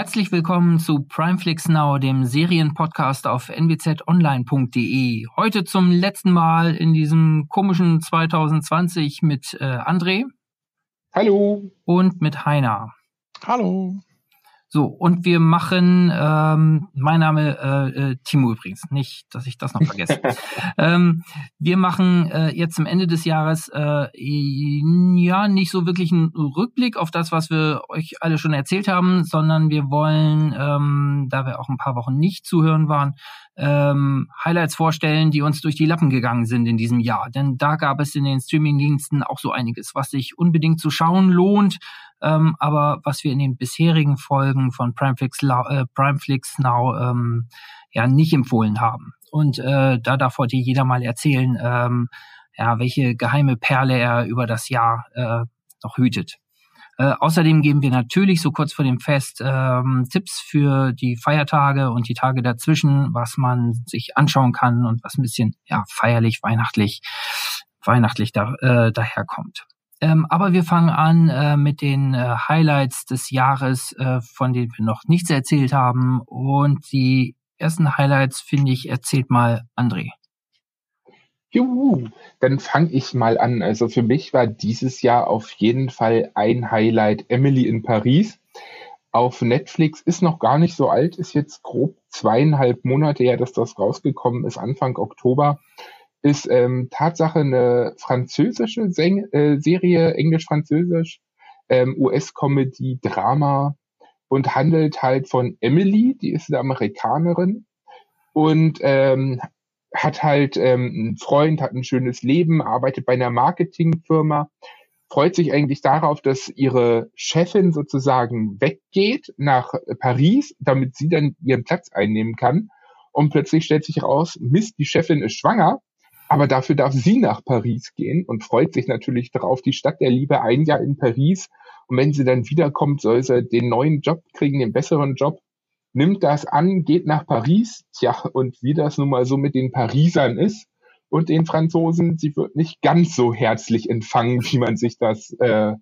Herzlich willkommen zu Primeflix Now, dem Serienpodcast auf nwzonline.de. Heute zum letzten Mal in diesem komischen 2020 mit äh, André. Hallo. Und mit Heiner. Hallo. So, und wir machen, ähm, mein Name äh, äh, Timo übrigens, nicht, dass ich das noch vergesse. ähm, wir machen äh, jetzt zum Ende des Jahres äh, ja nicht so wirklich einen Rückblick auf das, was wir euch alle schon erzählt haben, sondern wir wollen, ähm, da wir auch ein paar Wochen nicht zuhören waren, ähm, Highlights vorstellen, die uns durch die Lappen gegangen sind in diesem Jahr. Denn da gab es in den Streamingdiensten auch so einiges, was sich unbedingt zu schauen lohnt, ähm, aber was wir in den bisherigen Folgen von Primeflix, äh, Primeflix Now ähm, ja nicht empfohlen haben. Und äh, da darf heute jeder mal erzählen, ähm, ja, welche geheime Perle er über das Jahr äh, noch hütet. Äh, außerdem geben wir natürlich so kurz vor dem Fest ähm, Tipps für die Feiertage und die Tage dazwischen, was man sich anschauen kann und was ein bisschen ja feierlich, weihnachtlich, weihnachtlich da, äh, daherkommt. Ähm, aber wir fangen an äh, mit den äh, Highlights des Jahres, äh, von denen wir noch nichts erzählt haben. Und die ersten Highlights, finde ich, erzählt mal André. Juhu, dann fange ich mal an. Also für mich war dieses Jahr auf jeden Fall ein Highlight Emily in Paris. Auf Netflix ist noch gar nicht so alt, ist jetzt grob zweieinhalb Monate her, dass das rausgekommen ist, Anfang Oktober ist ähm, Tatsache eine französische Säng äh, Serie, englisch-französisch, ähm, US-Comedy, Drama und handelt halt von Emily, die ist eine Amerikanerin und ähm, hat halt ähm, einen Freund, hat ein schönes Leben, arbeitet bei einer Marketingfirma, freut sich eigentlich darauf, dass ihre Chefin sozusagen weggeht nach Paris, damit sie dann ihren Platz einnehmen kann. Und plötzlich stellt sich raus, Mist, die Chefin ist schwanger aber dafür darf sie nach Paris gehen und freut sich natürlich darauf, die Stadt der Liebe ein Jahr in Paris. Und wenn sie dann wiederkommt, soll sie den neuen Job kriegen, den besseren Job. Nimmt das an, geht nach Paris. Tja, und wie das nun mal so mit den Parisern ist und den Franzosen, sie wird nicht ganz so herzlich empfangen, wie man sich das äh,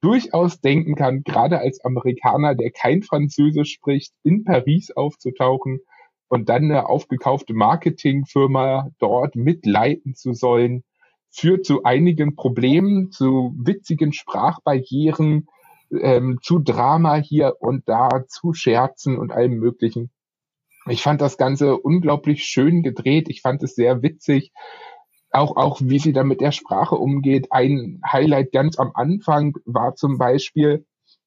durchaus denken kann, gerade als Amerikaner, der kein Französisch spricht, in Paris aufzutauchen und dann eine aufgekaufte Marketingfirma dort mitleiten zu sollen, führt zu einigen Problemen, zu witzigen Sprachbarrieren, ähm, zu Drama hier und da, zu Scherzen und allem Möglichen. Ich fand das Ganze unglaublich schön gedreht. Ich fand es sehr witzig. Auch, auch wie sie da mit der Sprache umgeht. Ein Highlight ganz am Anfang war zum Beispiel,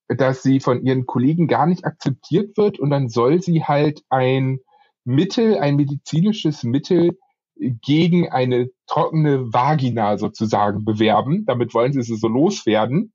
dass sie von ihren Kollegen gar nicht akzeptiert wird und dann soll sie halt ein Mittel, ein medizinisches Mittel gegen eine trockene Vagina sozusagen bewerben. Damit wollen sie sie so loswerden.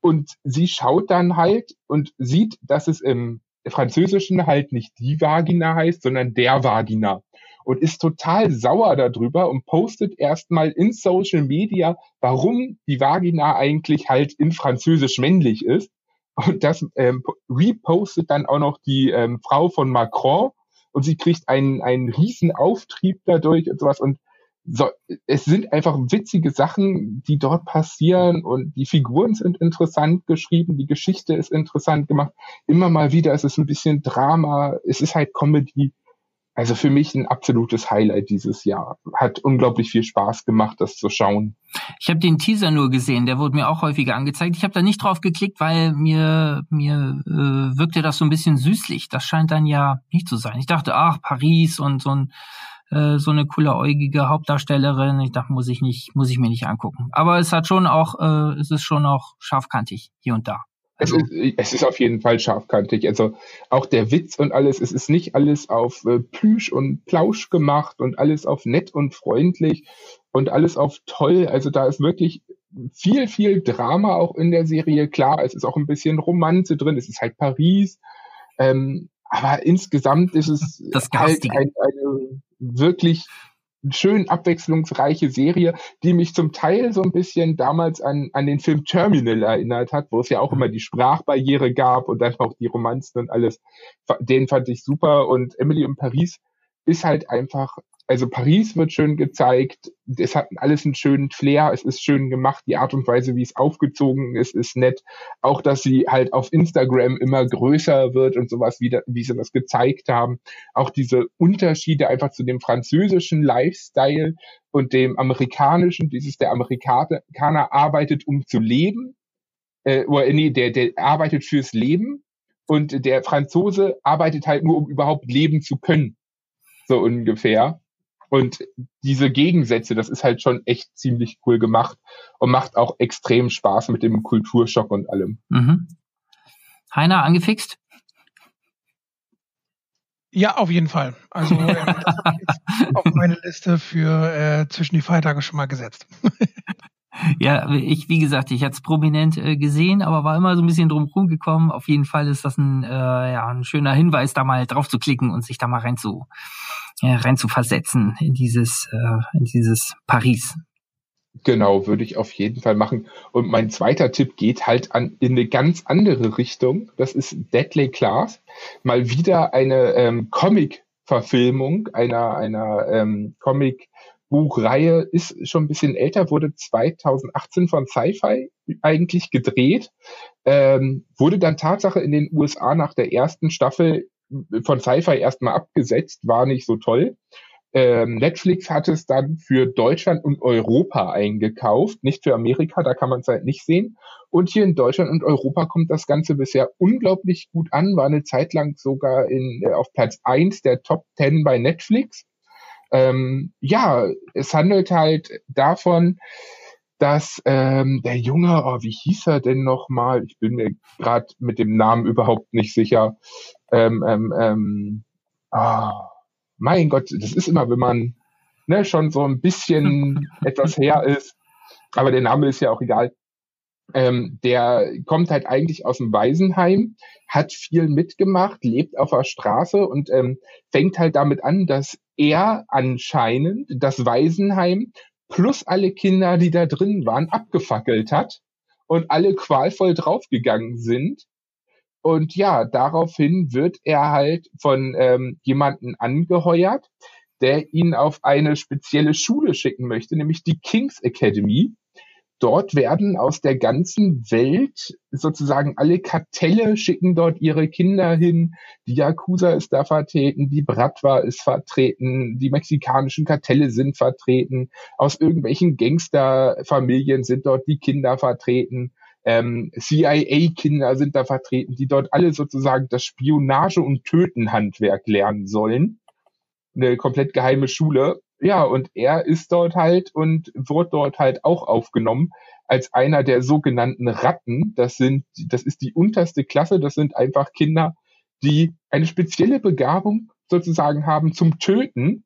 Und sie schaut dann halt und sieht, dass es im Französischen halt nicht die Vagina heißt, sondern der Vagina. Und ist total sauer darüber und postet erstmal in Social Media, warum die Vagina eigentlich halt in Französisch männlich ist. Und das ähm, repostet dann auch noch die ähm, Frau von Macron, und sie kriegt einen, einen riesen Auftrieb dadurch und sowas und so, es sind einfach witzige Sachen, die dort passieren und die Figuren sind interessant geschrieben, die Geschichte ist interessant gemacht. Immer mal wieder ist es ein bisschen Drama, es ist halt Comedy. Also für mich ein absolutes Highlight dieses Jahr. Hat unglaublich viel Spaß gemacht, das zu schauen. Ich habe den Teaser nur gesehen, der wurde mir auch häufiger angezeigt. Ich habe da nicht drauf geklickt, weil mir mir äh, wirkte das so ein bisschen süßlich. Das scheint dann ja nicht zu sein. Ich dachte, ach Paris und so ein äh, so eine cooleräugige Hauptdarstellerin. Ich dachte, muss ich nicht, muss ich mir nicht angucken. Aber es hat schon auch, äh, es ist schon auch scharfkantig hier und da. Es ist, es ist auf jeden Fall scharfkantig. Also auch der Witz und alles, es ist nicht alles auf äh, Plüsch und Plausch gemacht und alles auf nett und freundlich und alles auf toll. Also da ist wirklich viel, viel Drama auch in der Serie. Klar, es ist auch ein bisschen Romanze drin. Es ist halt Paris. Ähm, aber insgesamt ist es halt ein, eine wirklich schön abwechslungsreiche Serie, die mich zum Teil so ein bisschen damals an, an den Film Terminal erinnert hat, wo es ja auch immer die Sprachbarriere gab und dann auch die Romanzen und alles. Den fand ich super und Emily in Paris ist halt einfach also Paris wird schön gezeigt, es hat alles einen schönen Flair, es ist schön gemacht, die Art und Weise, wie es aufgezogen ist, ist nett. Auch, dass sie halt auf Instagram immer größer wird und sowas, wie, da, wie sie das gezeigt haben. Auch diese Unterschiede einfach zu dem französischen Lifestyle und dem amerikanischen, dieses der Amerikaner arbeitet, um zu leben, äh, oder nee, der, der arbeitet fürs Leben und der Franzose arbeitet halt nur, um überhaupt leben zu können. So ungefähr. Und diese Gegensätze, das ist halt schon echt ziemlich cool gemacht und macht auch extrem Spaß mit dem Kulturschock und allem. Mhm. Heiner, angefixt? Ja, auf jeden Fall. Also äh, das ist auf meine Liste für äh, zwischen die Feiertage schon mal gesetzt. Ja, ich, wie gesagt, ich hatte es prominent äh, gesehen, aber war immer so ein bisschen drum gekommen. Auf jeden Fall ist das ein, äh, ja, ein schöner Hinweis, da mal drauf zu klicken und sich da mal rein zu, ja, rein zu versetzen in dieses, äh, in dieses Paris. Genau, würde ich auf jeden Fall machen. Und mein zweiter Tipp geht halt an, in eine ganz andere Richtung. Das ist Deadly Class. Mal wieder eine ähm, Comic-Verfilmung einer, einer ähm, Comic- Buchreihe ist schon ein bisschen älter, wurde 2018 von Sci-Fi eigentlich gedreht, ähm, wurde dann Tatsache in den USA nach der ersten Staffel von Sci-Fi erstmal abgesetzt, war nicht so toll. Ähm, Netflix hat es dann für Deutschland und Europa eingekauft, nicht für Amerika, da kann man es halt nicht sehen. Und hier in Deutschland und Europa kommt das Ganze bisher unglaublich gut an, war eine Zeit lang sogar in, äh, auf Platz eins der Top 10 bei Netflix. Ähm, ja, es handelt halt davon, dass ähm, der Junge, oh, wie hieß er denn nochmal? Ich bin mir gerade mit dem Namen überhaupt nicht sicher. Ähm, ähm, ähm, oh, mein Gott, das ist immer, wenn man ne, schon so ein bisschen etwas her ist. Aber der Name ist ja auch egal. Ähm, der kommt halt eigentlich aus dem Waisenheim, hat viel mitgemacht, lebt auf der Straße und ähm, fängt halt damit an, dass er anscheinend das Waisenheim plus alle Kinder, die da drin waren, abgefackelt hat und alle qualvoll draufgegangen sind. Und ja, daraufhin wird er halt von ähm, jemanden angeheuert, der ihn auf eine spezielle Schule schicken möchte, nämlich die King's Academy dort werden aus der ganzen Welt sozusagen alle Kartelle schicken dort ihre Kinder hin. Die Yakuza ist da vertreten, die Bratwa ist vertreten, die mexikanischen Kartelle sind vertreten, aus irgendwelchen Gangsterfamilien sind dort die Kinder vertreten. Ähm, CIA-Kinder sind da vertreten, die dort alle sozusagen das Spionage- und Tötenhandwerk lernen sollen. Eine komplett geheime Schule ja, und er ist dort halt und wird dort halt auch aufgenommen als einer der sogenannten Ratten. Das sind, das ist die unterste Klasse. Das sind einfach Kinder, die eine spezielle Begabung sozusagen haben zum Töten,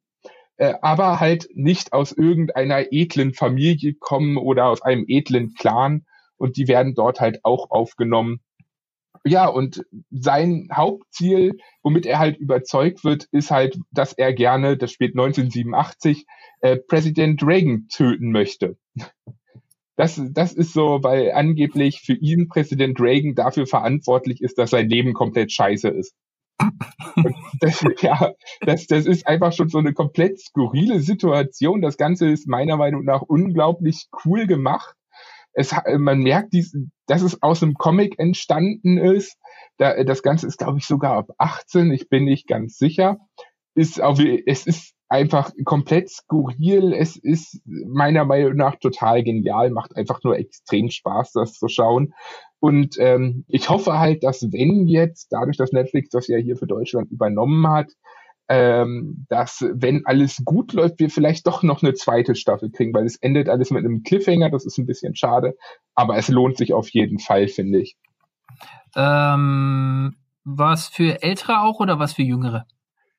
äh, aber halt nicht aus irgendeiner edlen Familie kommen oder aus einem edlen Clan. Und die werden dort halt auch aufgenommen ja, und sein Hauptziel, womit er halt überzeugt wird, ist halt, dass er gerne, das spielt 1987, äh, Präsident Reagan töten möchte. Das, das ist so, weil angeblich für ihn Präsident Reagan dafür verantwortlich ist, dass sein Leben komplett scheiße ist. Das, ja, das, das ist einfach schon so eine komplett skurrile Situation. Das Ganze ist meiner Meinung nach unglaublich cool gemacht es, man merkt, dies, dass es aus einem Comic entstanden ist. Da, das Ganze ist, glaube ich, sogar ab 18. Ich bin nicht ganz sicher. Ist es ist einfach komplett skurril. Es ist meiner Meinung nach total genial. Macht einfach nur extrem Spaß, das zu schauen. Und ähm, ich hoffe halt, dass wenn jetzt, dadurch, dass Netflix das ja hier für Deutschland übernommen hat, ähm, dass, wenn alles gut läuft, wir vielleicht doch noch eine zweite Staffel kriegen, weil es endet alles mit einem Cliffhanger, das ist ein bisschen schade, aber es lohnt sich auf jeden Fall, finde ich. Ähm, was für Ältere auch oder was für Jüngere?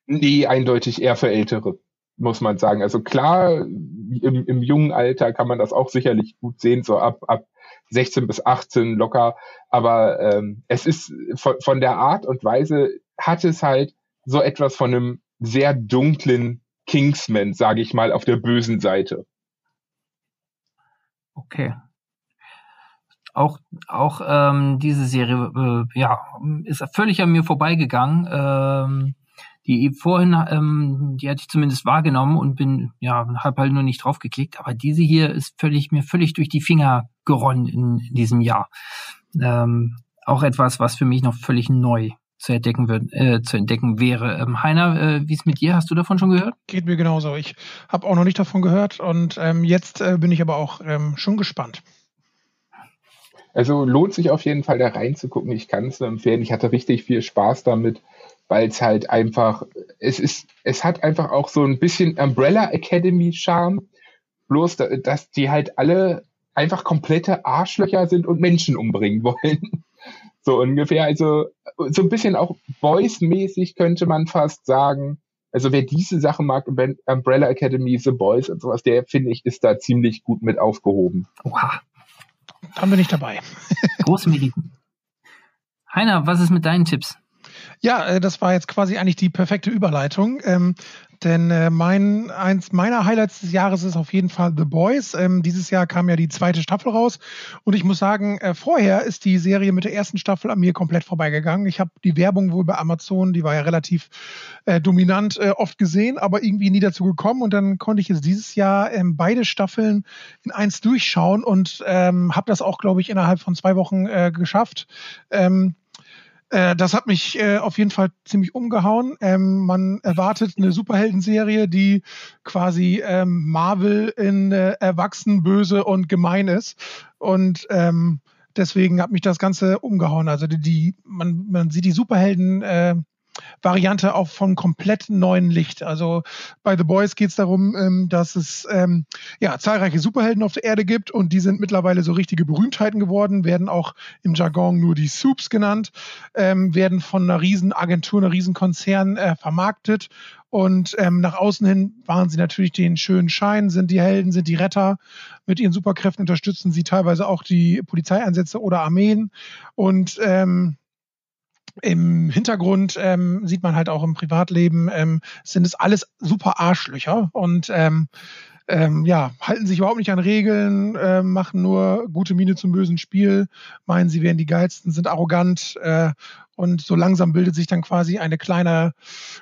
Nee, eindeutig eher für Ältere, muss man sagen. Also klar, im, im jungen Alter kann man das auch sicherlich gut sehen, so ab, ab 16 bis 18 locker, aber ähm, es ist von, von der Art und Weise hat es halt so etwas von einem sehr dunklen Kingsman, sage ich mal, auf der bösen Seite. Okay. Auch, auch ähm, diese Serie äh, ja, ist völlig an mir vorbeigegangen. Ähm, Die vorhin, ähm, die hatte ich zumindest wahrgenommen und bin, ja, hab halt nur nicht draufgeklickt. Aber diese hier ist völlig, mir völlig durch die Finger geronnen in, in diesem Jahr. Ähm, auch etwas, was für mich noch völlig neu zu entdecken wird, äh, zu entdecken wäre. Ähm, Heiner, äh, wie ist mit dir? Hast du davon schon gehört? Geht mir genauso. Ich habe auch noch nicht davon gehört und ähm, jetzt äh, bin ich aber auch ähm, schon gespannt. Also lohnt sich auf jeden Fall da reinzugucken. Ich kann es nur empfehlen. Ich hatte richtig viel Spaß damit, weil es halt einfach, es ist, es hat einfach auch so ein bisschen Umbrella Academy Charme. Bloß, dass die halt alle einfach komplette Arschlöcher sind und Menschen umbringen wollen. So ungefähr. Also so ein bisschen auch Boys-mäßig könnte man fast sagen. Also wer diese Sachen mag, Umbrella Academy, The Boys und sowas, der finde ich, ist da ziemlich gut mit aufgehoben. Oha. Dann bin ich dabei. Große Medien. Heiner, was ist mit deinen Tipps? Ja, äh, das war jetzt quasi eigentlich die perfekte Überleitung. Ähm, denn äh, mein, eins meiner Highlights des Jahres ist auf jeden Fall The Boys. Ähm, dieses Jahr kam ja die zweite Staffel raus. Und ich muss sagen, äh, vorher ist die Serie mit der ersten Staffel an mir komplett vorbeigegangen. Ich habe die Werbung wohl bei Amazon, die war ja relativ äh, dominant, äh, oft gesehen, aber irgendwie nie dazu gekommen. Und dann konnte ich jetzt dieses Jahr ähm, beide Staffeln in eins durchschauen und ähm, habe das auch, glaube ich, innerhalb von zwei Wochen äh, geschafft. Ähm, äh, das hat mich äh, auf jeden Fall ziemlich umgehauen. Ähm, man erwartet eine Superhelden-Serie, die quasi ähm, Marvel in äh, erwachsen, böse und gemein ist. Und ähm, deswegen hat mich das Ganze umgehauen. Also die, die man, man sieht die Superhelden äh, Variante auch von komplett neuen Licht. Also bei The Boys geht es darum, ähm, dass es ähm, ja zahlreiche Superhelden auf der Erde gibt und die sind mittlerweile so richtige Berühmtheiten geworden, werden auch im Jargon nur die Soups genannt, ähm, werden von einer riesen Agentur, einer riesen Konzern äh, vermarktet und ähm, nach außen hin waren sie natürlich den schönen Schein, sind die Helden, sind die Retter. Mit ihren Superkräften unterstützen sie teilweise auch die Polizeieinsätze oder Armeen. Und ähm, im Hintergrund ähm, sieht man halt auch im Privatleben, ähm, sind es alles super Arschlöcher und ähm, ähm, ja, halten sich überhaupt nicht an Regeln, äh, machen nur gute Miene zum bösen Spiel, meinen, sie wären die geilsten, sind arrogant äh, und so langsam bildet sich dann quasi eine kleine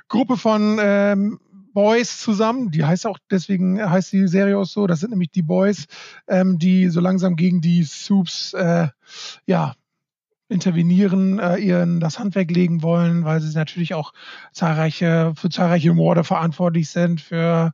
Gruppe von ähm, Boys zusammen. Die heißt auch, deswegen heißt die Serie auch so. Das sind nämlich die Boys, ähm, die so langsam gegen die Soups äh, ja, intervenieren, äh, ihren das Handwerk legen wollen, weil sie natürlich auch zahlreiche für zahlreiche Morde verantwortlich sind, für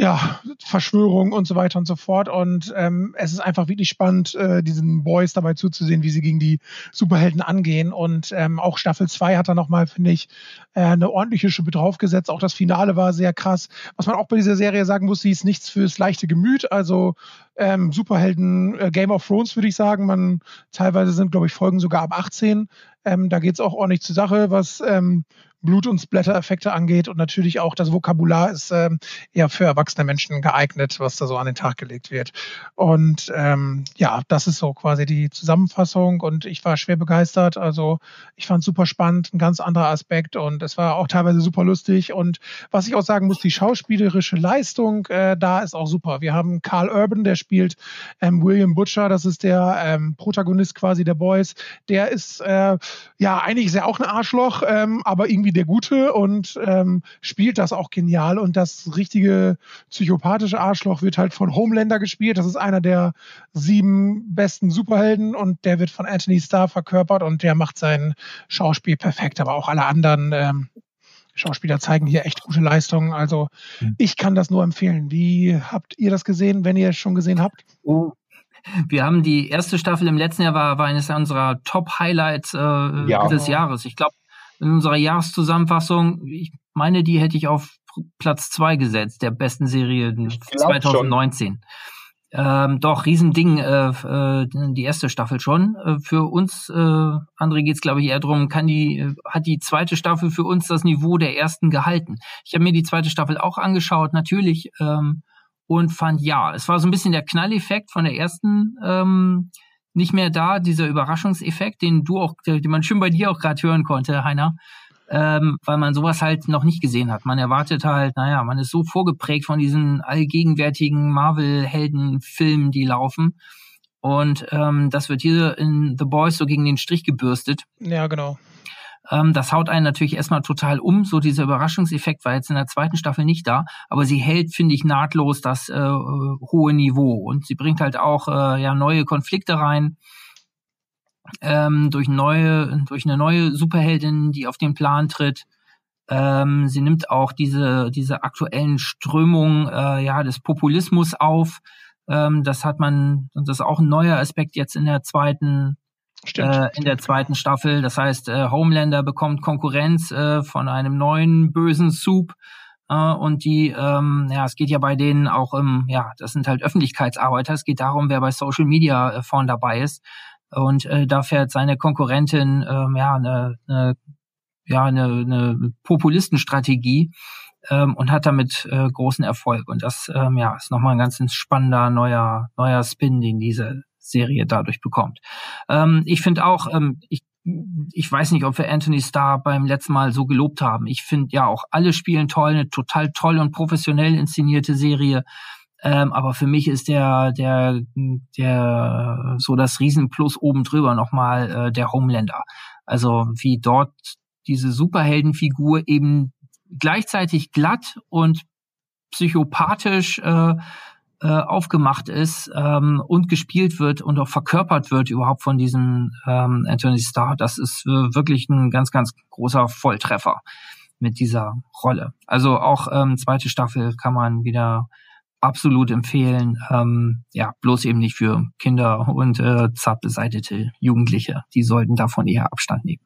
ja, Verschwörung und so weiter und so fort. Und ähm, es ist einfach wirklich spannend, äh, diesen Boys dabei zuzusehen, wie sie gegen die Superhelden angehen. Und ähm, auch Staffel 2 hat da nochmal, finde ich, äh, eine ordentliche Schippe draufgesetzt. Auch das Finale war sehr krass. Was man auch bei dieser Serie sagen muss, sie ist nichts fürs leichte Gemüt. Also ähm, Superhelden äh, Game of Thrones, würde ich sagen. Man teilweise sind, glaube ich, Folgen sogar ab 18. Ähm, da geht es auch ordentlich zur Sache, was ähm, Blut- und Splatter-Effekte angeht. Und natürlich auch das Vokabular ist ähm, eher für erwachsene Menschen geeignet, was da so an den Tag gelegt wird. Und ähm, ja, das ist so quasi die Zusammenfassung. Und ich war schwer begeistert. Also ich fand super spannend, ein ganz anderer Aspekt. Und es war auch teilweise super lustig. Und was ich auch sagen muss, die schauspielerische Leistung äh, da ist auch super. Wir haben Carl Urban, der spielt ähm, William Butcher, das ist der ähm, Protagonist quasi der Boys. Der ist äh, ja eigentlich ist er auch ein Arschloch, ähm, aber irgendwie der Gute und ähm, spielt das auch genial. Und das richtige psychopathische Arschloch wird halt von Homelander gespielt. Das ist einer der sieben besten Superhelden und der wird von Anthony Starr verkörpert und der macht sein Schauspiel perfekt. Aber auch alle anderen ähm, Schauspieler zeigen hier echt gute Leistungen. Also hm. ich kann das nur empfehlen. Wie habt ihr das gesehen, wenn ihr es schon gesehen habt? Oh, wir haben die erste Staffel im letzten Jahr war, war eines unserer Top-Highlights äh, ja. des Jahres. Ich glaube, in unserer Jahreszusammenfassung, ich meine, die hätte ich auf Platz zwei gesetzt, der besten Serie 2019. Ähm, doch, Riesending, äh, äh, die erste Staffel schon. Äh, für uns, äh, André, geht es, glaube ich, eher darum, kann die, äh, hat die zweite Staffel für uns das Niveau der ersten gehalten. Ich habe mir die zweite Staffel auch angeschaut, natürlich, ähm, und fand ja, es war so ein bisschen der Knalleffekt von der ersten ähm, nicht mehr da, dieser Überraschungseffekt, den du auch, den man schön bei dir auch gerade hören konnte, Heiner, ähm, weil man sowas halt noch nicht gesehen hat. Man erwartet halt, naja, man ist so vorgeprägt von diesen allgegenwärtigen Marvel-Helden-Filmen, die laufen. Und ähm, das wird hier in The Boys so gegen den Strich gebürstet. Ja, genau. Ähm, das haut einen natürlich erstmal total um. So dieser Überraschungseffekt war jetzt in der zweiten Staffel nicht da, aber sie hält, finde ich, nahtlos das äh, hohe Niveau und sie bringt halt auch äh, ja neue Konflikte rein. Ähm, durch neue, durch eine neue Superheldin, die auf den Plan tritt. Ähm, sie nimmt auch diese, diese aktuellen Strömungen äh, ja, des Populismus auf. Ähm, das hat man, und das ist auch ein neuer Aspekt jetzt in der zweiten, äh, in der zweiten Staffel. Das heißt, äh, Homelander bekommt Konkurrenz äh, von einem neuen bösen Soup. Äh, und die, ähm, ja, es geht ja bei denen auch im, ja, das sind halt Öffentlichkeitsarbeiter. Es geht darum, wer bei Social Media äh, vorn dabei ist. Und äh, da fährt seine Konkurrentin ähm, ja eine, eine ja eine, eine Populistenstrategie ähm, und hat damit großen Erfolg. Und das ähm, ja ist nochmal ein ganz spannender neuer neuer Spin, den diese Serie dadurch bekommt. Ähm, ich finde auch, ähm, ich ich weiß nicht, ob wir Anthony Starr beim letzten Mal so gelobt haben. Ich finde ja auch alle spielen toll, eine total toll und professionell inszenierte Serie. Ähm, aber für mich ist der, der, der, so das Riesenplus oben drüber nochmal äh, der Homelander. Also wie dort diese Superheldenfigur eben gleichzeitig glatt und psychopathisch äh, äh, aufgemacht ist ähm, und gespielt wird und auch verkörpert wird überhaupt von diesem ähm, Anthony Starr. Das ist äh, wirklich ein ganz, ganz großer Volltreffer mit dieser Rolle. Also auch ähm, zweite Staffel kann man wieder absolut empfehlen. Ähm, ja, bloß eben nicht für Kinder und äh, zart beseitete Jugendliche. Die sollten davon eher Abstand nehmen.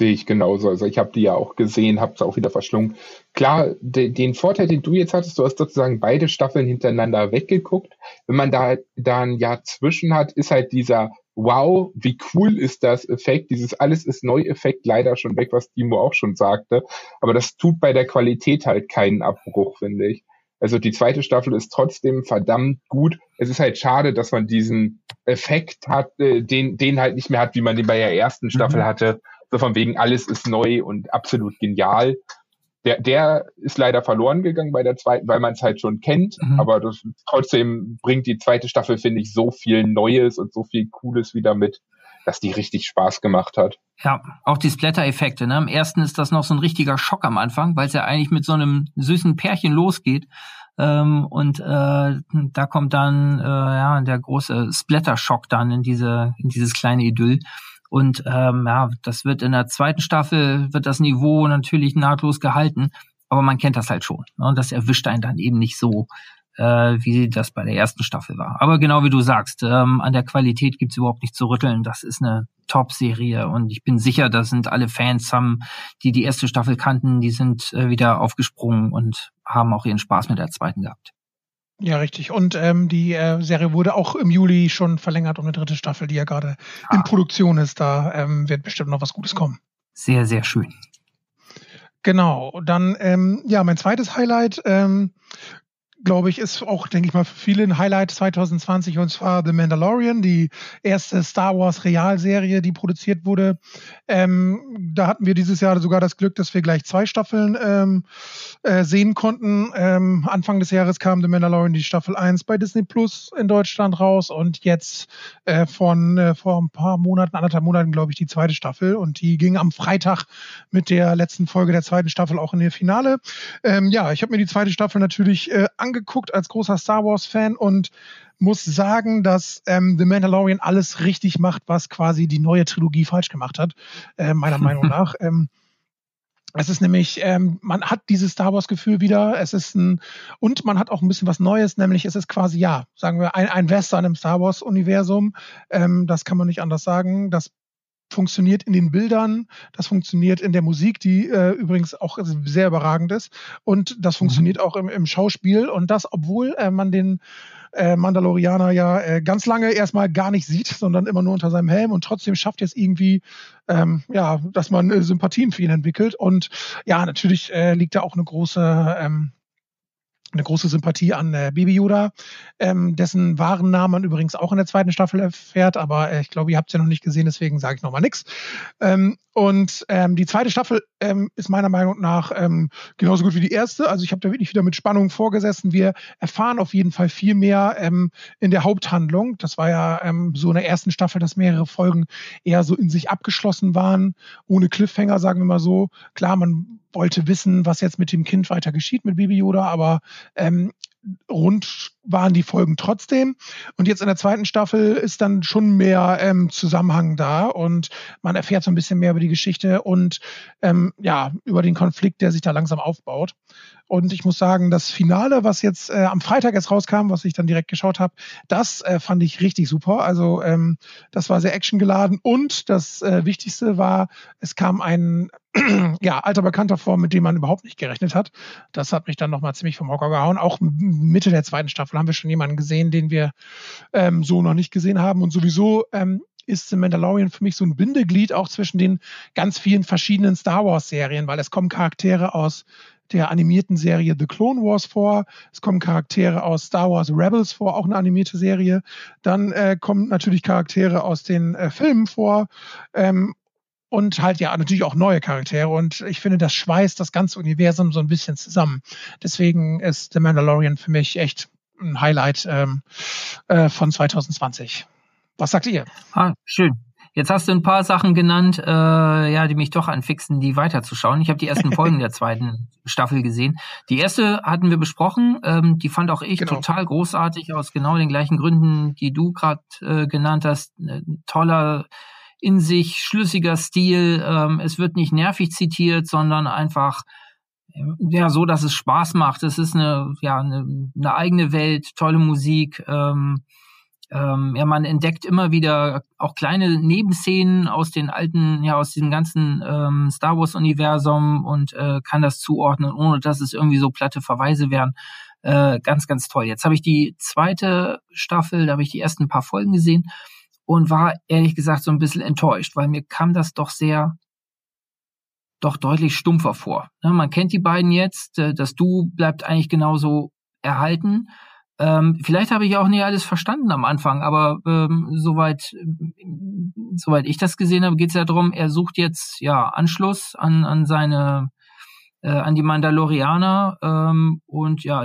Sehe ich genauso. Also ich habe die ja auch gesehen, habe es auch wieder verschlungen. Klar, de, den Vorteil, den du jetzt hattest, du hast sozusagen beide Staffeln hintereinander weggeguckt. Wenn man da, da ein Jahr zwischen hat, ist halt dieser Wow, wie cool ist das Effekt, dieses alles ist Neu-Effekt leider schon weg, was Timo auch schon sagte. Aber das tut bei der Qualität halt keinen Abbruch, finde ich. Also die zweite Staffel ist trotzdem verdammt gut. Es ist halt schade, dass man diesen Effekt hat, äh, den, den halt nicht mehr hat, wie man den bei der ersten Staffel mhm. hatte. So von wegen, alles ist neu und absolut genial. Der, der ist leider verloren gegangen bei der zweiten, weil man es halt schon kennt. Mhm. Aber das, trotzdem bringt die zweite Staffel, finde ich, so viel Neues und so viel Cooles wieder mit, dass die richtig Spaß gemacht hat. Ja, auch die Splatter-Effekte. Ne? Im ersten ist das noch so ein richtiger Schock am Anfang, weil es ja eigentlich mit so einem süßen Pärchen losgeht. Ähm, und äh, da kommt dann äh, ja der große Splatter-Schock dann in diese in dieses kleine Idyll. Und ähm, ja, das wird in der zweiten Staffel wird das Niveau natürlich nahtlos gehalten, aber man kennt das halt schon. Ne? Und das erwischt einen dann eben nicht so äh, wie das bei der ersten Staffel war. Aber genau wie du sagst, ähm, an der Qualität gibt's überhaupt nicht zu rütteln. Das ist eine Top-Serie und ich bin sicher, da sind alle Fans, haben, die die erste Staffel kannten, die sind äh, wieder aufgesprungen und haben auch ihren Spaß mit der zweiten gehabt. Ja, richtig. Und ähm, die äh, Serie wurde auch im Juli schon verlängert um eine dritte Staffel, die ja gerade ah. in Produktion ist. Da ähm, wird bestimmt noch was Gutes kommen. Sehr, sehr schön. Genau. Dann, ähm, ja, mein zweites Highlight ähm, glaube ich, ist auch, denke ich mal, für viele ein Highlight 2020 und zwar The Mandalorian, die erste Star Wars Realserie, die produziert wurde. Ähm, da hatten wir dieses Jahr sogar das Glück, dass wir gleich zwei Staffeln ähm, äh, sehen konnten. Ähm, Anfang des Jahres kam The Mandalorian die Staffel 1 bei Disney Plus in Deutschland raus und jetzt äh, von äh, vor ein paar Monaten, anderthalb Monaten, glaube ich, die zweite Staffel und die ging am Freitag mit der letzten Folge der zweiten Staffel auch in ihr Finale. Ähm, ja, ich habe mir die zweite Staffel natürlich äh, angeguckt als großer Star Wars-Fan und muss sagen, dass ähm, The Mandalorian alles richtig macht, was quasi die neue Trilogie falsch gemacht hat, äh, meiner Meinung nach. Ähm, es ist nämlich, ähm, man hat dieses Star Wars-Gefühl wieder. Es ist ein und man hat auch ein bisschen was Neues, nämlich es ist quasi ja, sagen wir ein, ein Western im Star Wars-Universum. Ähm, das kann man nicht anders sagen. Das funktioniert in den Bildern, das funktioniert in der Musik, die äh, übrigens auch sehr überragend ist. Und das mhm. funktioniert mhm. auch im, im, Schauspiel. Und das, obwohl äh, man den äh, Mandalorianer ja äh, ganz lange erstmal gar nicht sieht, sondern immer nur unter seinem Helm und trotzdem schafft jetzt irgendwie, ähm, ja, dass man äh, Sympathien für ihn entwickelt. Und ja, natürlich äh, liegt da auch eine große ähm, eine große Sympathie an äh, Baby Yoda, ähm, dessen wahren Namen man übrigens auch in der zweiten Staffel erfährt, aber äh, ich glaube, ihr habt es ja noch nicht gesehen, deswegen sage ich nochmal nichts. Ähm, und ähm, die zweite Staffel ähm, ist meiner Meinung nach ähm, genauso gut wie die erste. Also ich habe da wirklich wieder mit Spannung vorgesessen. Wir erfahren auf jeden Fall viel mehr ähm, in der Haupthandlung. Das war ja ähm, so in der ersten Staffel, dass mehrere Folgen eher so in sich abgeschlossen waren, ohne Cliffhanger, sagen wir mal so. Klar, man wollte wissen, was jetzt mit dem Kind weiter geschieht mit Baby Yoda, aber ähm, rund waren die Folgen trotzdem. Und jetzt in der zweiten Staffel ist dann schon mehr ähm, Zusammenhang da und man erfährt so ein bisschen mehr über die Geschichte und ähm, ja, über den Konflikt, der sich da langsam aufbaut. Und ich muss sagen, das Finale, was jetzt äh, am Freitag jetzt rauskam, was ich dann direkt geschaut habe, das äh, fand ich richtig super. Also ähm, das war sehr actiongeladen und das äh, Wichtigste war, es kam ein ja, alter Bekannter vor, mit dem man überhaupt nicht gerechnet hat. Das hat mich dann nochmal ziemlich vom Hocker gehauen. Auch Mitte der zweiten Staffel haben wir schon jemanden gesehen, den wir ähm, so noch nicht gesehen haben. Und sowieso ähm, ist The Mandalorian für mich so ein Bindeglied auch zwischen den ganz vielen verschiedenen Star Wars Serien, weil es kommen Charaktere aus der animierten Serie The Clone Wars vor. Es kommen Charaktere aus Star Wars Rebels vor, auch eine animierte Serie. Dann äh, kommen natürlich Charaktere aus den äh, Filmen vor. Ähm, und halt ja natürlich auch neue Charaktere. Und ich finde, das schweißt das ganze Universum so ein bisschen zusammen. Deswegen ist The Mandalorian für mich echt ein Highlight ähm, äh, von 2020. Was sagt ihr? Ah, schön. Jetzt hast du ein paar Sachen genannt, äh, ja, die mich doch anfixen, die weiterzuschauen. Ich habe die ersten Folgen der zweiten Staffel gesehen. Die erste hatten wir besprochen, ähm, die fand auch ich genau. total großartig aus genau den gleichen Gründen, die du gerade äh, genannt hast. Äh, toller, in sich schlüssiger Stil. Ähm, es wird nicht nervig zitiert, sondern einfach ja so, dass es Spaß macht. Es ist eine ja eine, eine eigene Welt, tolle Musik. Ähm, ähm, ja, man entdeckt immer wieder auch kleine Nebenszenen aus den alten, ja, aus diesem ganzen ähm, Star Wars-Universum und äh, kann das zuordnen, ohne dass es irgendwie so platte Verweise wären. Äh, ganz, ganz toll. Jetzt habe ich die zweite Staffel, da habe ich die ersten paar Folgen gesehen und war ehrlich gesagt so ein bisschen enttäuscht, weil mir kam das doch sehr doch deutlich stumpfer vor. Ne, man kennt die beiden jetzt, äh, das Du bleibt eigentlich genauso erhalten. Ähm, vielleicht habe ich auch nicht alles verstanden am Anfang, aber ähm, soweit, soweit ich das gesehen habe, geht es ja darum, er sucht jetzt ja Anschluss an, an seine äh, an die Mandalorianer ähm, und ja,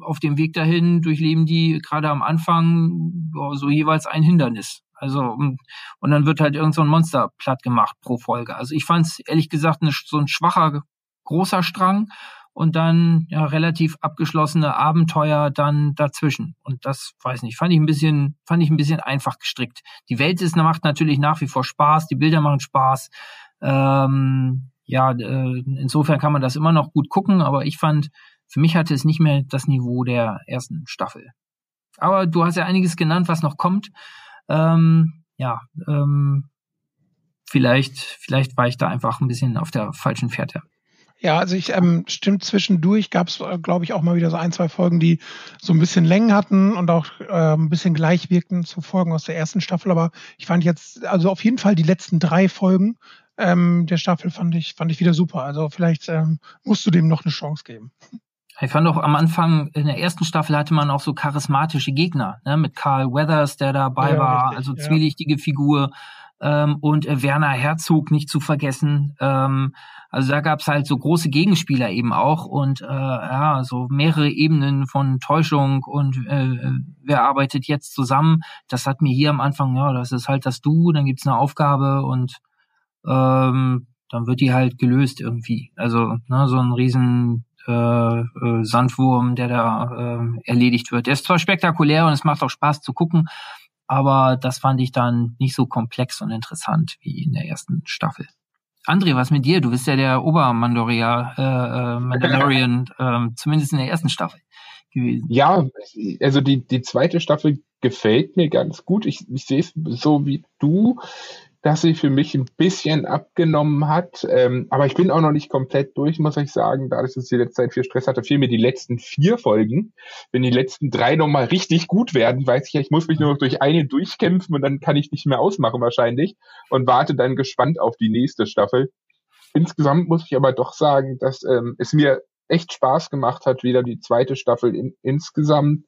auf dem Weg dahin durchleben die gerade am Anfang so jeweils ein Hindernis. Also und, und dann wird halt irgend so ein Monster platt gemacht pro Folge. Also ich fand es ehrlich gesagt eine, so ein schwacher großer Strang und dann ja relativ abgeschlossene Abenteuer dann dazwischen. Und das weiß nicht, fand ich ein bisschen, fand ich ein bisschen einfach gestrickt. Die Welt ist macht natürlich nach wie vor Spaß, die Bilder machen Spaß. Ähm, ja, äh, insofern kann man das immer noch gut gucken, aber ich fand, für mich hatte es nicht mehr das Niveau der ersten Staffel. Aber du hast ja einiges genannt, was noch kommt. Ähm, ja, ähm, vielleicht, vielleicht war ich da einfach ein bisschen auf der falschen Fährte. Ja, also ich ähm, stimmt zwischendurch gab es, äh, glaube ich, auch mal wieder so ein, zwei Folgen, die so ein bisschen Längen hatten und auch äh, ein bisschen gleich wirkten zu Folgen aus der ersten Staffel. Aber ich fand jetzt, also auf jeden Fall die letzten drei Folgen ähm, der Staffel fand ich, fand ich wieder super. Also vielleicht ähm, musst du dem noch eine Chance geben. Ich fand auch am Anfang, in der ersten Staffel hatte man auch so charismatische Gegner, ne, mit Carl Weathers, der dabei ja, war, richtig, also zwielichtige ja. Figur ähm, und äh, Werner Herzog nicht zu vergessen. Ähm, also da gab's halt so große Gegenspieler eben auch und äh, ja, so mehrere Ebenen von Täuschung und äh, wer arbeitet jetzt zusammen. Das hat mir hier am Anfang, ja, das ist halt das Du, dann gibt's eine Aufgabe und ähm, dann wird die halt gelöst irgendwie. Also ne, so ein riesen äh, äh, Sandwurm, der da äh, erledigt wird. Der ist zwar spektakulär und es macht auch Spaß zu gucken, aber das fand ich dann nicht so komplex und interessant wie in der ersten Staffel. André, was mit dir? Du bist ja der Obermandalorian, äh, äh, Mandalorian, äh, zumindest in der ersten Staffel gewesen. Ja, also die, die zweite Staffel gefällt mir ganz gut. Ich, ich sehe es so wie du dass sie für mich ein bisschen abgenommen hat. Ähm, aber ich bin auch noch nicht komplett durch, muss ich sagen. Dadurch, dass ich die letzte Zeit viel Stress hatte, fehlen mir die letzten vier Folgen. Wenn die letzten drei nochmal richtig gut werden, weiß ich ja, ich muss mich nur noch durch eine durchkämpfen und dann kann ich nicht mehr ausmachen wahrscheinlich und warte dann gespannt auf die nächste Staffel. Insgesamt muss ich aber doch sagen, dass ähm, es mir echt Spaß gemacht hat, wieder die zweite Staffel in, insgesamt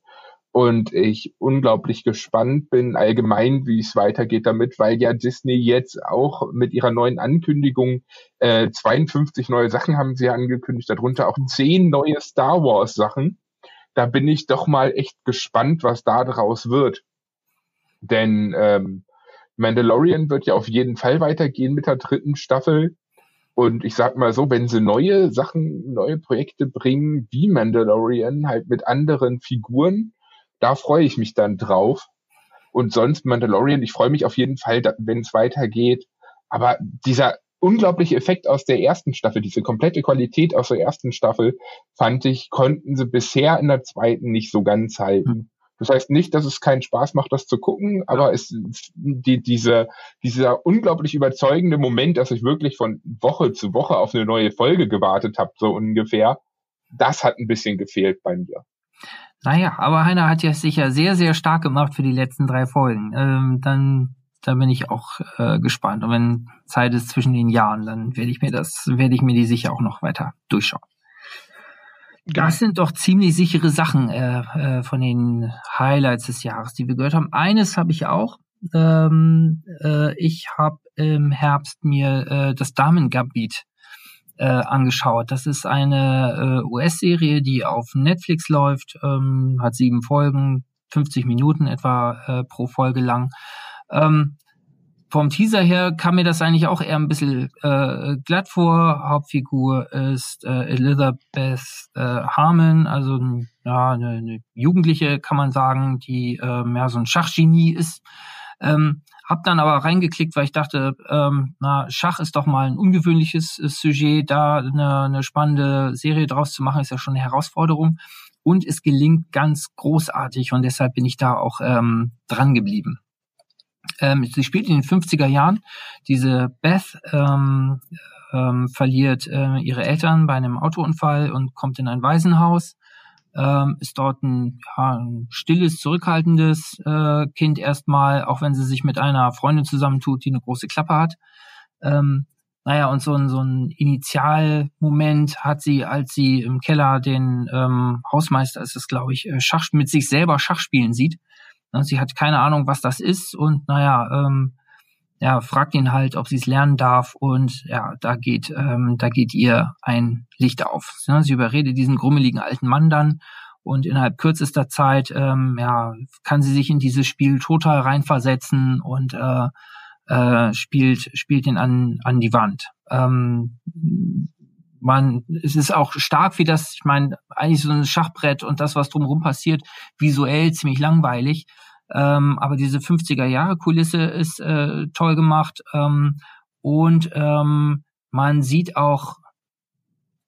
und ich unglaublich gespannt bin allgemein, wie es weitergeht damit, weil ja Disney jetzt auch mit ihrer neuen Ankündigung äh, 52 neue Sachen haben sie angekündigt, darunter auch 10 neue Star Wars Sachen. Da bin ich doch mal echt gespannt, was da draus wird. Denn ähm, Mandalorian wird ja auf jeden Fall weitergehen mit der dritten Staffel. Und ich sag mal so, wenn sie neue Sachen, neue Projekte bringen, wie Mandalorian, halt mit anderen Figuren, da freue ich mich dann drauf. Und sonst Mandalorian, ich freue mich auf jeden Fall, wenn es weitergeht. Aber dieser unglaubliche Effekt aus der ersten Staffel, diese komplette Qualität aus der ersten Staffel, fand ich, konnten sie bisher in der zweiten nicht so ganz halten. Hm. Das heißt nicht, dass es keinen Spaß macht, das zu gucken, aber es, die, diese, dieser unglaublich überzeugende Moment, dass ich wirklich von Woche zu Woche auf eine neue Folge gewartet habe, so ungefähr, das hat ein bisschen gefehlt bei mir. Naja, aber Heiner hat ja sicher sehr, sehr stark gemacht für die letzten drei Folgen. Ähm, dann, da bin ich auch äh, gespannt. Und wenn Zeit ist zwischen den Jahren, dann werde ich mir das, werde ich mir die sicher auch noch weiter durchschauen. Das sind doch ziemlich sichere Sachen äh, äh, von den Highlights des Jahres, die wir gehört haben. Eines habe ich auch. Ähm, äh, ich habe im Herbst mir äh, das Damen-Gambit äh, angeschaut. Das ist eine äh, US-Serie, die auf Netflix läuft, ähm, hat sieben Folgen, 50 Minuten etwa äh, pro Folge lang. Ähm, vom Teaser her kam mir das eigentlich auch eher ein bisschen äh, glatt vor. Hauptfigur ist äh, Elizabeth äh, Harmon, also ja, eine, eine Jugendliche, kann man sagen, die äh, mehr so ein Schachgenie ist. Ähm, hab dann aber reingeklickt, weil ich dachte, ähm, na, Schach ist doch mal ein ungewöhnliches äh, Sujet, da eine, eine spannende Serie draus zu machen, ist ja schon eine Herausforderung. Und es gelingt ganz großartig und deshalb bin ich da auch ähm, dran geblieben. Ähm, sie spielt in den 50er Jahren. Diese Beth ähm, ähm, verliert äh, ihre Eltern bei einem Autounfall und kommt in ein Waisenhaus ähm, ist dort ein, ja, ein stilles, zurückhaltendes äh, Kind erstmal, auch wenn sie sich mit einer Freundin zusammentut, die eine große Klappe hat. Ähm, naja, und so ein, so ein Initialmoment hat sie, als sie im Keller den ähm, Hausmeister, ist es glaube ich, äh, Schach, mit sich selber Schach spielen sieht. Sie hat keine Ahnung, was das ist und naja, ähm, ja, fragt ihn halt, ob sie es lernen darf und ja, da geht, ähm, da geht ihr ein Licht auf. Ja, sie überredet diesen grummeligen alten Mann dann und innerhalb kürzester Zeit ähm, ja, kann sie sich in dieses Spiel total reinversetzen und äh, äh, spielt, spielt ihn an, an die Wand. Ähm, man, es ist auch stark wie das, ich meine, eigentlich so ein Schachbrett und das, was drumherum passiert, visuell ziemlich langweilig. Ähm, aber diese 50er Jahre Kulisse ist äh, toll gemacht. Ähm, und ähm, man sieht auch,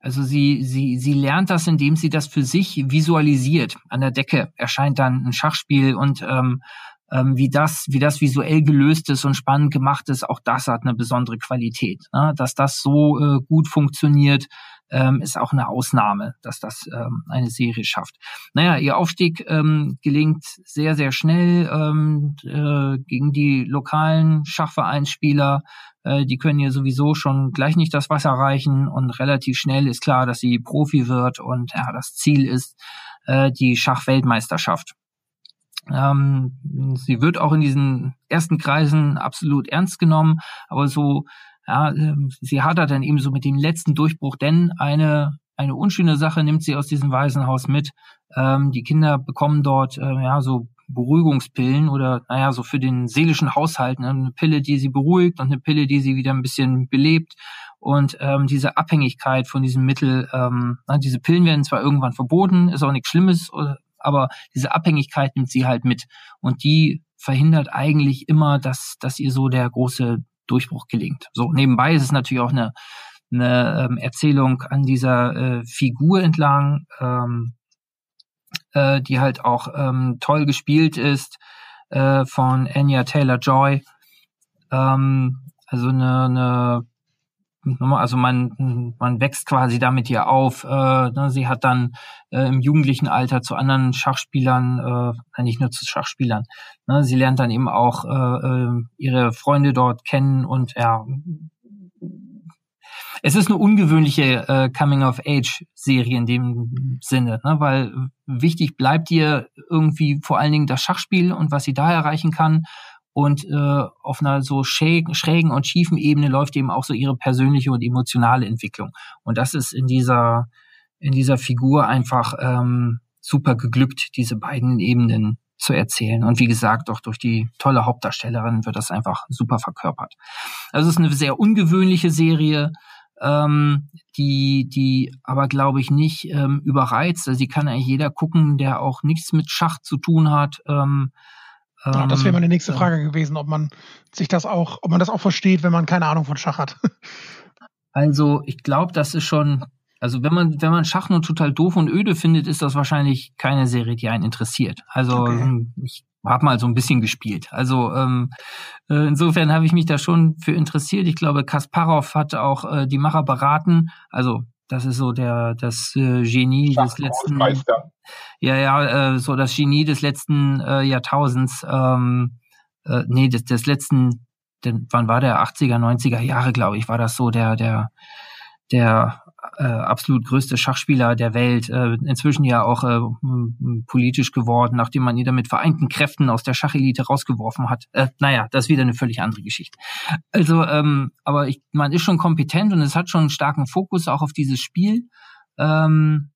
also sie, sie, sie lernt das, indem sie das für sich visualisiert. An der Decke erscheint dann ein Schachspiel und ähm, ähm, wie das, wie das visuell gelöst ist und spannend gemacht ist, auch das hat eine besondere Qualität. Ne? Dass das so äh, gut funktioniert, ähm, ist auch eine Ausnahme, dass das ähm, eine Serie schafft. Naja, ihr Aufstieg ähm, gelingt sehr, sehr schnell ähm, äh, gegen die lokalen Schachvereinsspieler. Äh, die können ihr sowieso schon gleich nicht das Wasser reichen und relativ schnell ist klar, dass sie Profi wird und ja, das Ziel ist äh, die Schachweltmeisterschaft. Ähm, sie wird auch in diesen ersten Kreisen absolut ernst genommen, aber so ja, ähm, sie hadert dann eben so mit dem letzten Durchbruch, denn eine, eine unschöne Sache nimmt sie aus diesem Waisenhaus mit. Ähm, die Kinder bekommen dort äh, ja so Beruhigungspillen oder naja, so für den seelischen Haushalt, ne? eine Pille, die sie beruhigt und eine Pille, die sie wieder ein bisschen belebt. Und ähm, diese Abhängigkeit von diesem Mittel, ähm, diese Pillen werden zwar irgendwann verboten, ist auch nichts Schlimmes, aber diese Abhängigkeit nimmt sie halt mit. Und die verhindert eigentlich immer, dass, dass ihr so der große Durchbruch gelingt. So, nebenbei ist es natürlich auch eine, eine ähm, Erzählung an dieser äh, Figur entlang, ähm, äh, die halt auch ähm, toll gespielt ist äh, von Anya Taylor Joy. Ähm, also eine, eine also man, man wächst quasi damit ihr auf. Äh, ne, sie hat dann äh, im jugendlichen Alter zu anderen Schachspielern, äh, nicht nur zu Schachspielern, ne, sie lernt dann eben auch äh, äh, ihre Freunde dort kennen und ja, Es ist eine ungewöhnliche äh, Coming-of-Age-Serie in dem Sinne, ne? weil wichtig bleibt ihr irgendwie vor allen Dingen das Schachspiel und was sie da erreichen kann. Und äh, auf einer so schrägen und schiefen Ebene läuft eben auch so ihre persönliche und emotionale Entwicklung. Und das ist in dieser, in dieser Figur einfach ähm, super geglückt, diese beiden Ebenen zu erzählen. Und wie gesagt, auch durch die tolle Hauptdarstellerin wird das einfach super verkörpert. Also es ist eine sehr ungewöhnliche Serie, ähm, die, die aber, glaube ich, nicht ähm, überreizt. Also die kann eigentlich jeder gucken, der auch nichts mit Schach zu tun hat. Ähm, ja, das wäre meine nächste ähm, Frage gewesen, ob man sich das auch, ob man das auch versteht, wenn man keine Ahnung von Schach hat. Also ich glaube, das ist schon, also wenn man, wenn man Schach nur total doof und öde findet, ist das wahrscheinlich keine Serie, die einen interessiert. Also okay. Ähm, ich habe mal so ein bisschen gespielt. Also ähm, äh, insofern habe ich mich da schon für interessiert. Ich glaube, Kasparov hat auch äh, die Macher beraten. Also das ist so der das äh, Genie des letzten ja. Ja äh, so das Genie des letzten äh, Jahrtausends ähm, äh, nee des, des letzten denn wann war der? 80er 90er Jahre glaube ich war das so der der der äh, absolut größte Schachspieler der Welt, äh, inzwischen ja auch äh, politisch geworden, nachdem man ihn da mit vereinten Kräften aus der Schachelite rausgeworfen hat. Äh, naja, das ist wieder eine völlig andere Geschichte. Also, ähm, aber ich, man ist schon kompetent und es hat schon einen starken Fokus auch auf dieses Spiel. Ähm,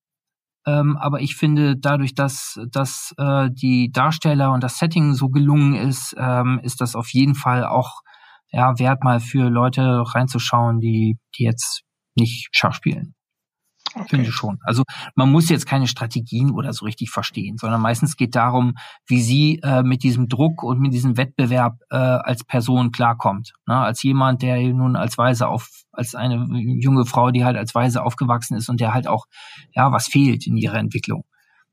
ähm, aber ich finde, dadurch, dass, dass äh, die Darsteller und das Setting so gelungen ist, ähm, ist das auf jeden Fall auch ja, wert, mal für Leute reinzuschauen, die, die jetzt nicht Schach spielen. Okay. Finde ich schon. Also man muss jetzt keine Strategien oder so richtig verstehen, sondern meistens geht darum, wie sie äh, mit diesem Druck und mit diesem Wettbewerb äh, als Person klarkommt. Ne? Als jemand, der nun als Weise auf, als eine junge Frau, die halt als Weise aufgewachsen ist und der halt auch, ja, was fehlt in ihrer Entwicklung.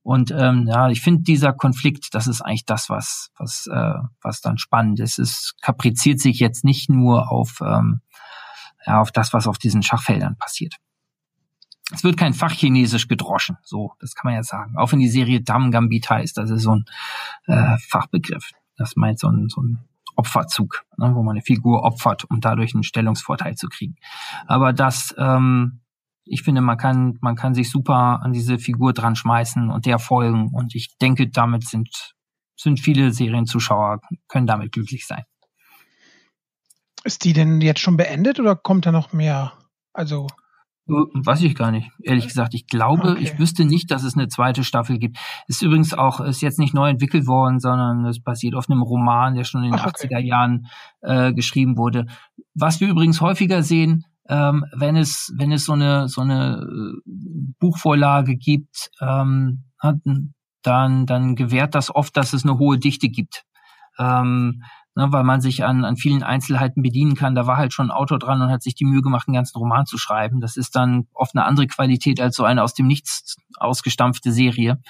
Und ähm, ja, ich finde dieser Konflikt, das ist eigentlich das, was, was, äh, was dann spannend ist. Es kapriziert sich jetzt nicht nur auf ähm, auf das, was auf diesen Schachfeldern passiert. Es wird kein Fachchinesisch gedroschen, so, das kann man ja sagen. Auch wenn die Serie Dam Gambit heißt, das ist so ein äh, Fachbegriff. Das meint so ein, so ein Opferzug, ne, wo man eine Figur opfert, um dadurch einen Stellungsvorteil zu kriegen. Aber das, ähm, ich finde, man kann, man kann sich super an diese Figur dran schmeißen und der folgen. Und ich denke, damit sind, sind viele Serienzuschauer, können damit glücklich sein. Ist die denn jetzt schon beendet oder kommt da noch mehr? Also. Weiß ich gar nicht, ehrlich gesagt. Ich glaube, okay. ich wüsste nicht, dass es eine zweite Staffel gibt. Ist übrigens auch, ist jetzt nicht neu entwickelt worden, sondern es basiert auf einem Roman, der schon in den Ach, okay. 80er Jahren äh, geschrieben wurde. Was wir übrigens häufiger sehen, ähm, wenn es, wenn es so eine, so eine äh, Buchvorlage gibt, ähm, dann, dann gewährt das oft, dass es eine hohe Dichte gibt. Ähm, ne, weil man sich an, an vielen Einzelheiten bedienen kann. Da war halt schon ein Autor dran und hat sich die Mühe gemacht, einen ganzen Roman zu schreiben. Das ist dann oft eine andere Qualität als so eine aus dem Nichts ausgestampfte Serie.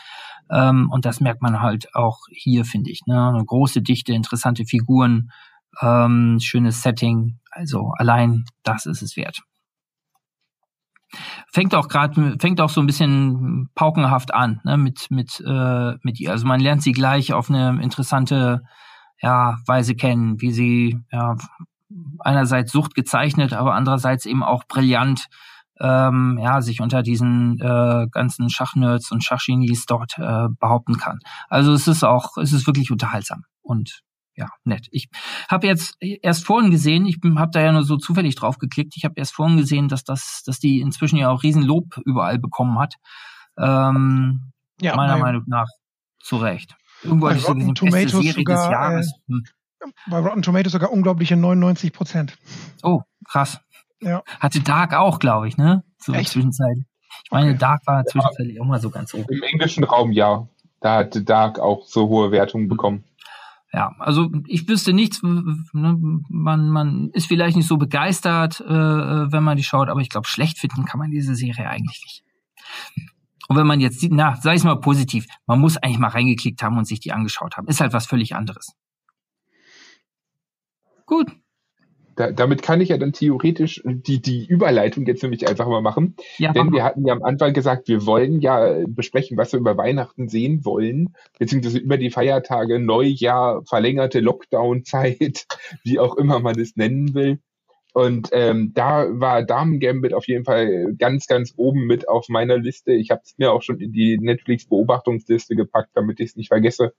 Ähm, und das merkt man halt auch hier, finde ich. Ne? Eine große Dichte, interessante Figuren, ähm, schönes Setting. Also allein das ist es wert fängt auch gerade fängt auch so ein bisschen paukenhaft an ne, mit mit äh, mit ihr also man lernt sie gleich auf eine interessante ja, Weise kennen, wie sie ja, einerseits Sucht gezeichnet, aber andererseits eben auch brillant ähm, ja, sich unter diesen äh, ganzen Schachnerds und Schachgenies dort äh, behaupten kann. Also es ist auch, es ist wirklich unterhaltsam und ja, nett. Ich habe jetzt erst vorhin gesehen, ich habe da ja nur so zufällig drauf geklickt, ich habe erst vorhin gesehen, dass das, dass die inzwischen ja auch Riesenlob überall bekommen hat. Ähm, ja, meiner Meinung nach zu Recht. Irgendwo bei Rotten Tomatoes sogar, äh, hm. bei Rotten Tomatoes sogar unglaubliche 99 Prozent. Oh, krass. Ja. Hatte Dark auch, glaube ich, ne? So Echt? Zwischenzeit. Ich meine, okay. Dark war zwischenzeitlich ja. auch mal so ganz hoch. Im englischen Raum ja. Da hatte Dark auch so hohe Wertungen bekommen. Ja, also ich wüsste nichts, ne, man, man ist vielleicht nicht so begeistert, äh, wenn man die schaut, aber ich glaube, schlecht finden kann man diese Serie eigentlich nicht. Und wenn man jetzt sieht, na, sag ich mal positiv, man muss eigentlich mal reingeklickt haben und sich die angeschaut haben. Ist halt was völlig anderes. Gut. Da, damit kann ich ja dann theoretisch die, die Überleitung jetzt nämlich einfach mal machen. Ja, Denn wir hatten ja am Anfang gesagt, wir wollen ja besprechen, was wir über Weihnachten sehen wollen, beziehungsweise über die Feiertage, Neujahr, verlängerte Lockdown-Zeit, wie auch immer man es nennen will. Und ähm, da war Damen Gambit auf jeden Fall ganz, ganz oben mit auf meiner Liste. Ich habe es mir auch schon in die Netflix-Beobachtungsliste gepackt, damit ich es nicht vergesse.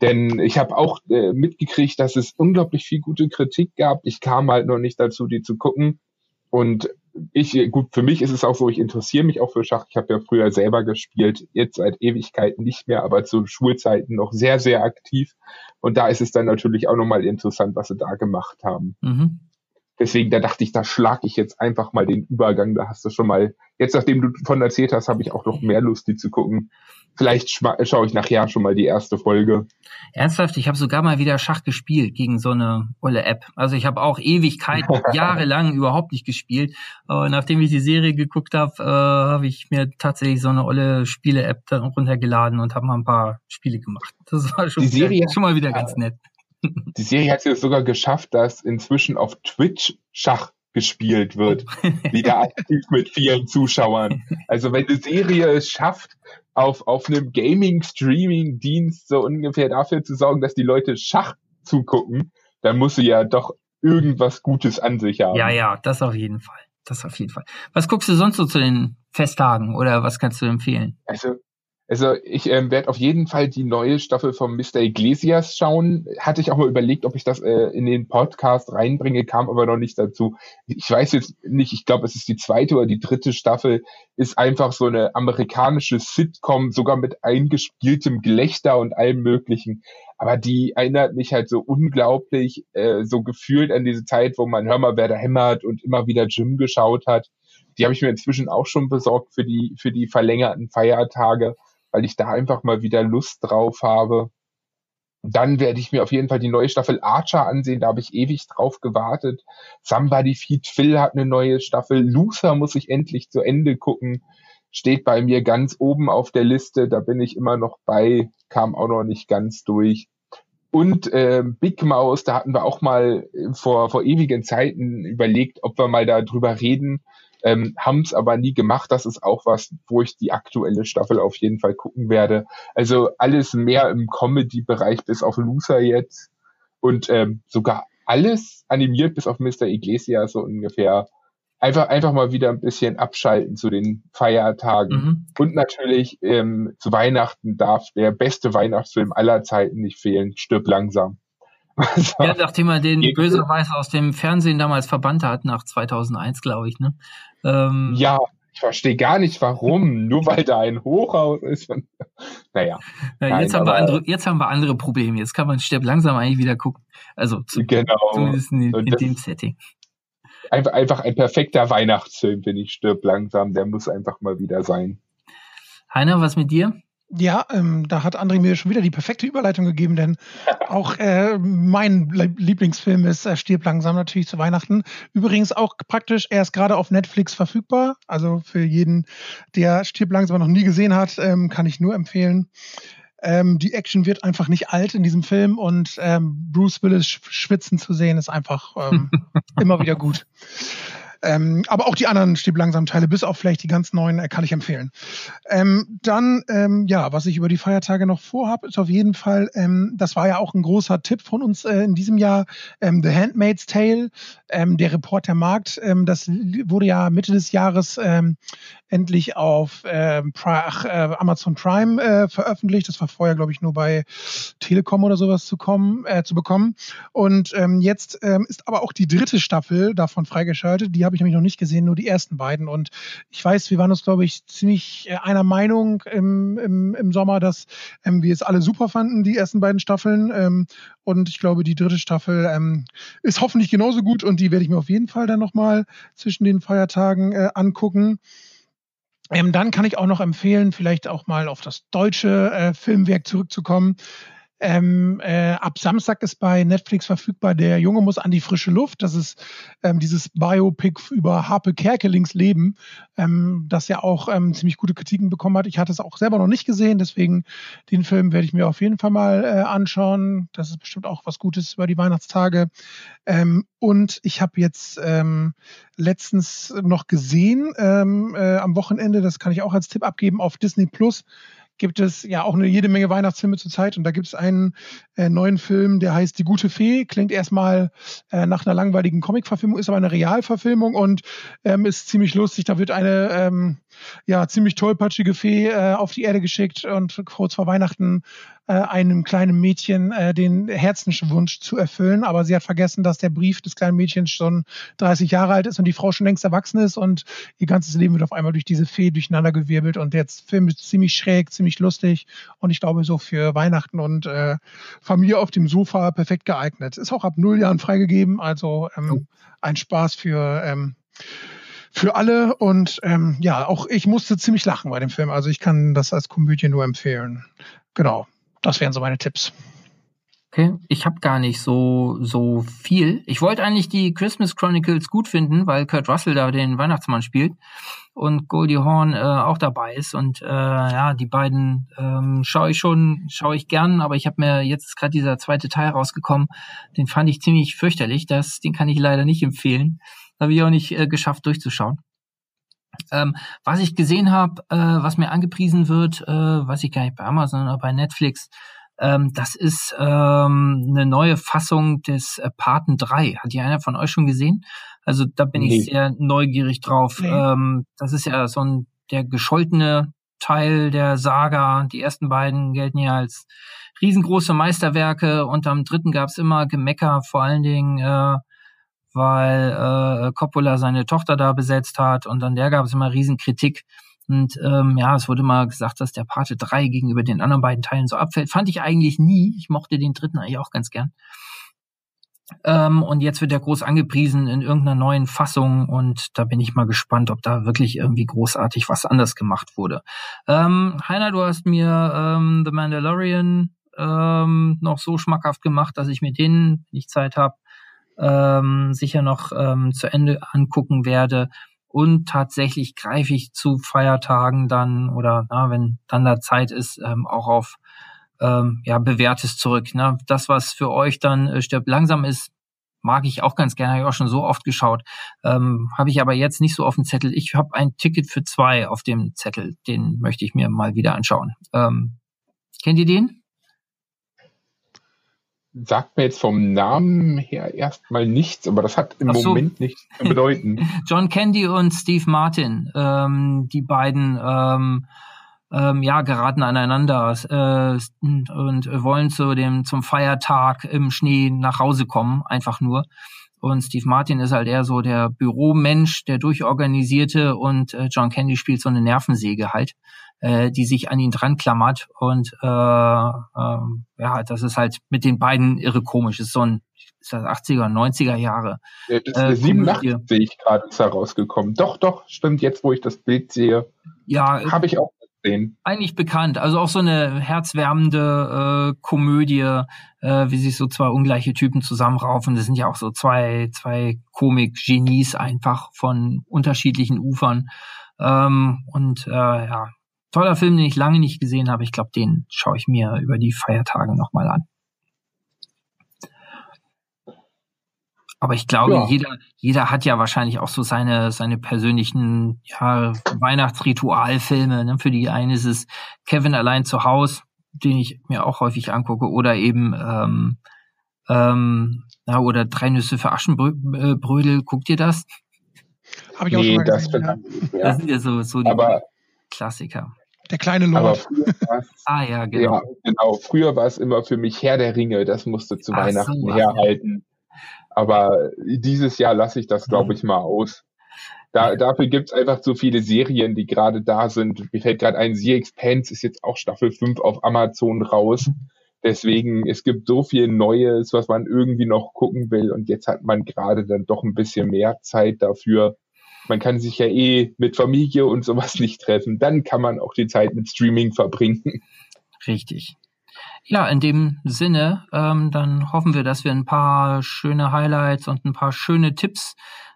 Denn ich habe auch äh, mitgekriegt, dass es unglaublich viel gute Kritik gab. Ich kam halt noch nicht dazu, die zu gucken. Und ich, gut, für mich ist es auch so, ich interessiere mich auch für Schach. Ich habe ja früher selber gespielt, jetzt seit Ewigkeiten nicht mehr, aber zu Schulzeiten noch sehr, sehr aktiv. Und da ist es dann natürlich auch nochmal interessant, was sie da gemacht haben. Mhm. Deswegen, da dachte ich, da schlage ich jetzt einfach mal den Übergang. Da hast du schon mal, jetzt nachdem du von erzählt hast, habe ich auch noch mehr Lust, die zu gucken. Vielleicht schaue ich nachher schon mal die erste Folge. Ernsthaft, ich habe sogar mal wieder Schach gespielt gegen so eine olle App. Also ich habe auch Ewigkeit, jahrelang überhaupt nicht gespielt. Aber nachdem ich die Serie geguckt habe, äh, habe ich mir tatsächlich so eine olle Spiele-App runtergeladen und habe mal ein paar Spiele gemacht. Das war schon, wieder, schon mal wieder ganz nett. Die Serie hat es sogar geschafft, dass inzwischen auf Twitch Schach gespielt wird. wieder aktiv mit vielen Zuschauern. Also wenn die Serie es schafft, auf, auf einem Gaming-Streaming-Dienst so ungefähr dafür zu sorgen, dass die Leute Schach zugucken, dann muss sie ja doch irgendwas Gutes an sich haben. Ja, ja, das auf jeden Fall. Das auf jeden Fall. Was guckst du sonst so zu den Festtagen oder was kannst du empfehlen? Also also ich ähm, werde auf jeden Fall die neue Staffel von Mr. Iglesias schauen. Hatte ich auch mal überlegt, ob ich das äh, in den Podcast reinbringe, kam aber noch nicht dazu. Ich weiß jetzt nicht, ich glaube, es ist die zweite oder die dritte Staffel, ist einfach so eine amerikanische Sitcom, sogar mit eingespieltem Gelächter und allem möglichen. Aber die erinnert mich halt so unglaublich, äh, so gefühlt an diese Zeit, wo man Hör mal, wer da hämmert und immer wieder Jim geschaut hat. Die habe ich mir inzwischen auch schon besorgt für die, für die verlängerten Feiertage weil ich da einfach mal wieder Lust drauf habe. Dann werde ich mir auf jeden Fall die neue Staffel Archer ansehen. Da habe ich ewig drauf gewartet. Somebody Feed Phil hat eine neue Staffel. Luther muss ich endlich zu Ende gucken. Steht bei mir ganz oben auf der Liste. Da bin ich immer noch bei. Kam auch noch nicht ganz durch. Und äh, Big Mouse, da hatten wir auch mal vor, vor ewigen Zeiten überlegt, ob wir mal darüber reden ähm, haben es aber nie gemacht. Das ist auch was, wo ich die aktuelle Staffel auf jeden Fall gucken werde. Also alles mehr im Comedy-Bereich bis auf Loser jetzt und ähm, sogar alles animiert bis auf Mr. Iglesias so ungefähr. Einfach, einfach mal wieder ein bisschen abschalten zu den Feiertagen. Mhm. Und natürlich ähm, zu Weihnachten darf der beste Weihnachtsfilm aller Zeiten nicht fehlen. Stirb langsam. Also, ja, nachdem er den böserweise aus dem Fernsehen damals verbannt hat, nach 2001, glaube ich, ne? Ähm, ja, ich verstehe gar nicht, warum. Nur weil da ein Hochhaus ist. naja. Ja, jetzt, nein, haben wir andere, jetzt haben wir andere Probleme. Jetzt kann man Stirb langsam eigentlich wieder gucken. Also zu, genau. zumindest in, in dem Setting. Einfach, einfach ein perfekter Weihnachtsfilm, finde ich, Stirb langsam. Der muss einfach mal wieder sein. Heiner, was mit dir? Ja, ähm, da hat André mir schon wieder die perfekte Überleitung gegeben, denn auch äh, mein Lieblingsfilm ist äh, Stirb langsam natürlich zu Weihnachten. Übrigens auch praktisch, er ist gerade auf Netflix verfügbar. Also für jeden, der Stirb langsam noch nie gesehen hat, ähm, kann ich nur empfehlen. Ähm, die Action wird einfach nicht alt in diesem Film und ähm, Bruce Willis schwitzen zu sehen ist einfach ähm, immer wieder gut. Ähm, aber auch die anderen Stieb langsam Teile, bis auf vielleicht die ganz neuen, äh, kann ich empfehlen. Ähm, dann, ähm, ja, was ich über die Feiertage noch vorhabe, ist auf jeden Fall, ähm, das war ja auch ein großer Tipp von uns äh, in diesem Jahr, ähm, The Handmaid's Tale, ähm, der Report der Markt. Ähm, das wurde ja Mitte des Jahres ähm, endlich auf ähm, ach, äh, Amazon Prime äh, veröffentlicht. Das war vorher, glaube ich, nur bei Telekom oder sowas zu kommen, äh, zu bekommen. Und ähm, jetzt ähm, ist aber auch die dritte Staffel davon freigeschaltet. Die habe ich nämlich noch nicht gesehen, nur die ersten beiden. Und ich weiß, wir waren uns, glaube ich, ziemlich äh, einer Meinung im, im, im Sommer, dass ähm, wir es alle super fanden, die ersten beiden Staffeln. Ähm, und ich glaube, die dritte Staffel ähm, ist hoffentlich genauso gut und die werde ich mir auf jeden Fall dann nochmal zwischen den Feiertagen äh, angucken. Ähm, dann kann ich auch noch empfehlen, vielleicht auch mal auf das deutsche äh, Filmwerk zurückzukommen. Ähm, äh, ab Samstag ist bei Netflix verfügbar Der Junge muss an die frische Luft. Das ist ähm, dieses Biopic über Harpe Kerkelings Leben, ähm, das ja auch ähm, ziemlich gute Kritiken bekommen hat. Ich hatte es auch selber noch nicht gesehen, deswegen den Film werde ich mir auf jeden Fall mal äh, anschauen. Das ist bestimmt auch was Gutes über die Weihnachtstage. Ähm, und ich habe jetzt ähm, letztens noch gesehen äh, am Wochenende, das kann ich auch als Tipp abgeben, auf Disney Plus gibt es ja auch eine jede Menge Weihnachtsfilme zurzeit und da gibt es einen äh, neuen Film, der heißt Die gute Fee. Klingt erstmal äh, nach einer langweiligen Comicverfilmung, ist aber eine Realverfilmung und ähm, ist ziemlich lustig. Da wird eine ähm, ja ziemlich tollpatschige Fee äh, auf die Erde geschickt und kurz vor Weihnachten äh, einem kleinen Mädchen äh, den Herzenswunsch zu erfüllen. Aber sie hat vergessen, dass der Brief des kleinen Mädchens schon 30 Jahre alt ist und die Frau schon längst erwachsen ist und ihr ganzes Leben wird auf einmal durch diese Fee durcheinandergewirbelt. Und der Film ist ziemlich schräg, ziemlich lustig und ich glaube so für Weihnachten und äh, Familie auf dem Sofa perfekt geeignet. Ist auch ab null Jahren freigegeben, also ähm, ein Spaß für ähm, für alle und ähm, ja, auch ich musste ziemlich lachen bei dem Film. Also ich kann das als Komödie nur empfehlen. Genau. Das wären so meine Tipps. Okay, ich habe gar nicht so so viel. Ich wollte eigentlich die Christmas Chronicles gut finden, weil Kurt Russell da den Weihnachtsmann spielt und Goldie Horn äh, auch dabei ist und äh, ja, die beiden ähm, schaue ich schon, schaue ich gern, aber ich habe mir jetzt gerade dieser zweite Teil rausgekommen, den fand ich ziemlich fürchterlich, das den kann ich leider nicht empfehlen. Habe ich auch nicht äh, geschafft durchzuschauen. Ähm, was ich gesehen habe, äh, was mir angepriesen wird, äh, weiß ich gar nicht bei Amazon oder bei Netflix, ähm, das ist ähm, eine neue Fassung des äh, Paten 3. Hat die einer von euch schon gesehen? Also da bin nee. ich sehr neugierig drauf. Nee. Ähm, das ist ja so ein der gescholtene Teil der Saga. Die ersten beiden gelten ja als riesengroße Meisterwerke und am dritten gab es immer Gemecker, vor allen Dingen äh, weil äh, Coppola seine Tochter da besetzt hat und an der gab es immer Riesenkritik. Und ähm, ja, es wurde mal gesagt, dass der Pate 3 gegenüber den anderen beiden Teilen so abfällt. Fand ich eigentlich nie. Ich mochte den dritten eigentlich auch ganz gern. Ähm, und jetzt wird er groß angepriesen in irgendeiner neuen Fassung und da bin ich mal gespannt, ob da wirklich irgendwie großartig was anders gemacht wurde. Ähm, Heiner, du hast mir ähm, The Mandalorian ähm, noch so schmackhaft gemacht, dass ich mir den, wenn ich Zeit habe, ähm, sicher noch ähm, zu Ende angucken werde. Und tatsächlich greife ich zu Feiertagen dann oder na, wenn dann da Zeit ist, ähm, auch auf ähm, ja, bewährtes zurück. Ne? Das, was für euch dann äh, stirbt langsam ist, mag ich auch ganz gerne, habe ich auch schon so oft geschaut. Ähm, habe ich aber jetzt nicht so auf dem Zettel. Ich habe ein Ticket für zwei auf dem Zettel, den möchte ich mir mal wieder anschauen. Ähm, kennt ihr den? Sagt mir jetzt vom Namen her erstmal nichts, aber das hat im so. Moment nichts zu bedeuten. John Candy und Steve Martin, ähm, die beiden ähm, ähm, ja geraten aneinander äh, und, wollen zu dem zum Feiertag im Schnee nach Hause kommen, einfach nur. Und Steve Martin ist halt eher so der Büromensch, der durchorganisierte und äh, John Candy spielt so eine Nervensäge halt äh, die sich an ihn dran klammert. Und äh, äh, ja, das ist halt mit den beiden irre komisch. Das ist so ein ist das 80er, 90er Jahre. Ja, das äh, ist äh, 87 sehe ich gerade, ist herausgekommen. Doch, doch, stimmt, jetzt wo ich das Bild sehe. Ja. Habe ich auch gesehen. Eigentlich bekannt. Also auch so eine herzwärmende äh, Komödie, äh, wie sich so zwei ungleiche Typen zusammenraufen. Das sind ja auch so zwei, zwei Komik-Genies einfach von unterschiedlichen Ufern. Ähm, und äh, ja, toller Film, den ich lange nicht gesehen habe. Ich glaube, den schaue ich mir über die Feiertage nochmal an. Aber ich glaube, ja. jeder, jeder hat ja wahrscheinlich auch so seine, seine persönlichen ja, Weihnachtsritualfilme. Ne? Für die eine ist es Kevin allein zu Hause, den ich mir auch häufig angucke, oder eben ähm, ähm, ja, oder Drei Nüsse für Aschenbrödel. Guckt ihr das? Habe ich auch nee, schon mal gesehen. Das, ja. das sind ja so, so die Aber Klassiker. Der kleine Lord. ah ja, genau. Ja, genau. Früher war es immer für mich Herr der Ringe, das musste zu Ach Weihnachten so, herhalten. Aber dieses Jahr lasse ich das, glaube ich, mal aus. Da, dafür gibt's einfach so viele Serien, die gerade da sind. Mir fällt gerade ein, The Expanse ist jetzt auch Staffel 5 auf Amazon raus. Deswegen, es gibt so viel Neues, was man irgendwie noch gucken will. Und jetzt hat man gerade dann doch ein bisschen mehr Zeit dafür man kann sich ja eh mit Familie und sowas nicht treffen. Dann kann man auch die Zeit mit Streaming verbringen. Richtig. Ja, in dem Sinne, ähm, dann hoffen wir, dass wir ein paar schöne Highlights und ein paar schöne Tipps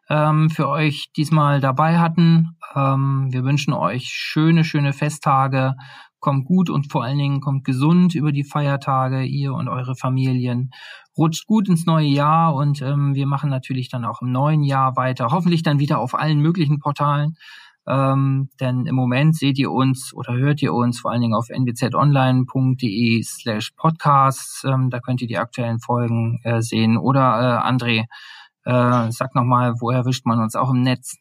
ähm, für euch diesmal dabei hatten. Ähm, wir wünschen euch schöne, schöne Festtage. Kommt gut und vor allen Dingen kommt gesund über die Feiertage, ihr und eure Familien rutscht gut ins neue Jahr und ähm, wir machen natürlich dann auch im neuen Jahr weiter. Hoffentlich dann wieder auf allen möglichen Portalen. Ähm, denn im Moment seht ihr uns oder hört ihr uns vor allen Dingen auf nwzonline.de slash podcasts. Ähm, da könnt ihr die aktuellen Folgen äh, sehen. Oder äh, André, äh, sag nochmal, wo erwischt man uns auch im Netz?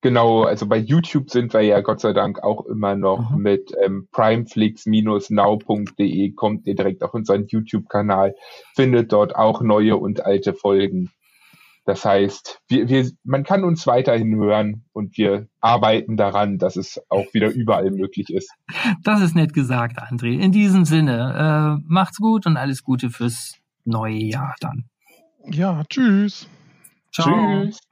Genau, also bei YouTube sind wir ja Gott sei Dank auch immer noch mhm. mit ähm, primeflix-now.de kommt ihr direkt auf unseren YouTube-Kanal, findet dort auch neue und alte Folgen. Das heißt, wir, wir, man kann uns weiterhin hören und wir arbeiten daran, dass es auch wieder überall möglich ist. Das ist nett gesagt, André. In diesem Sinne, äh, macht's gut und alles Gute fürs neue Jahr dann. Ja, tschüss. Ciao. Tschüss.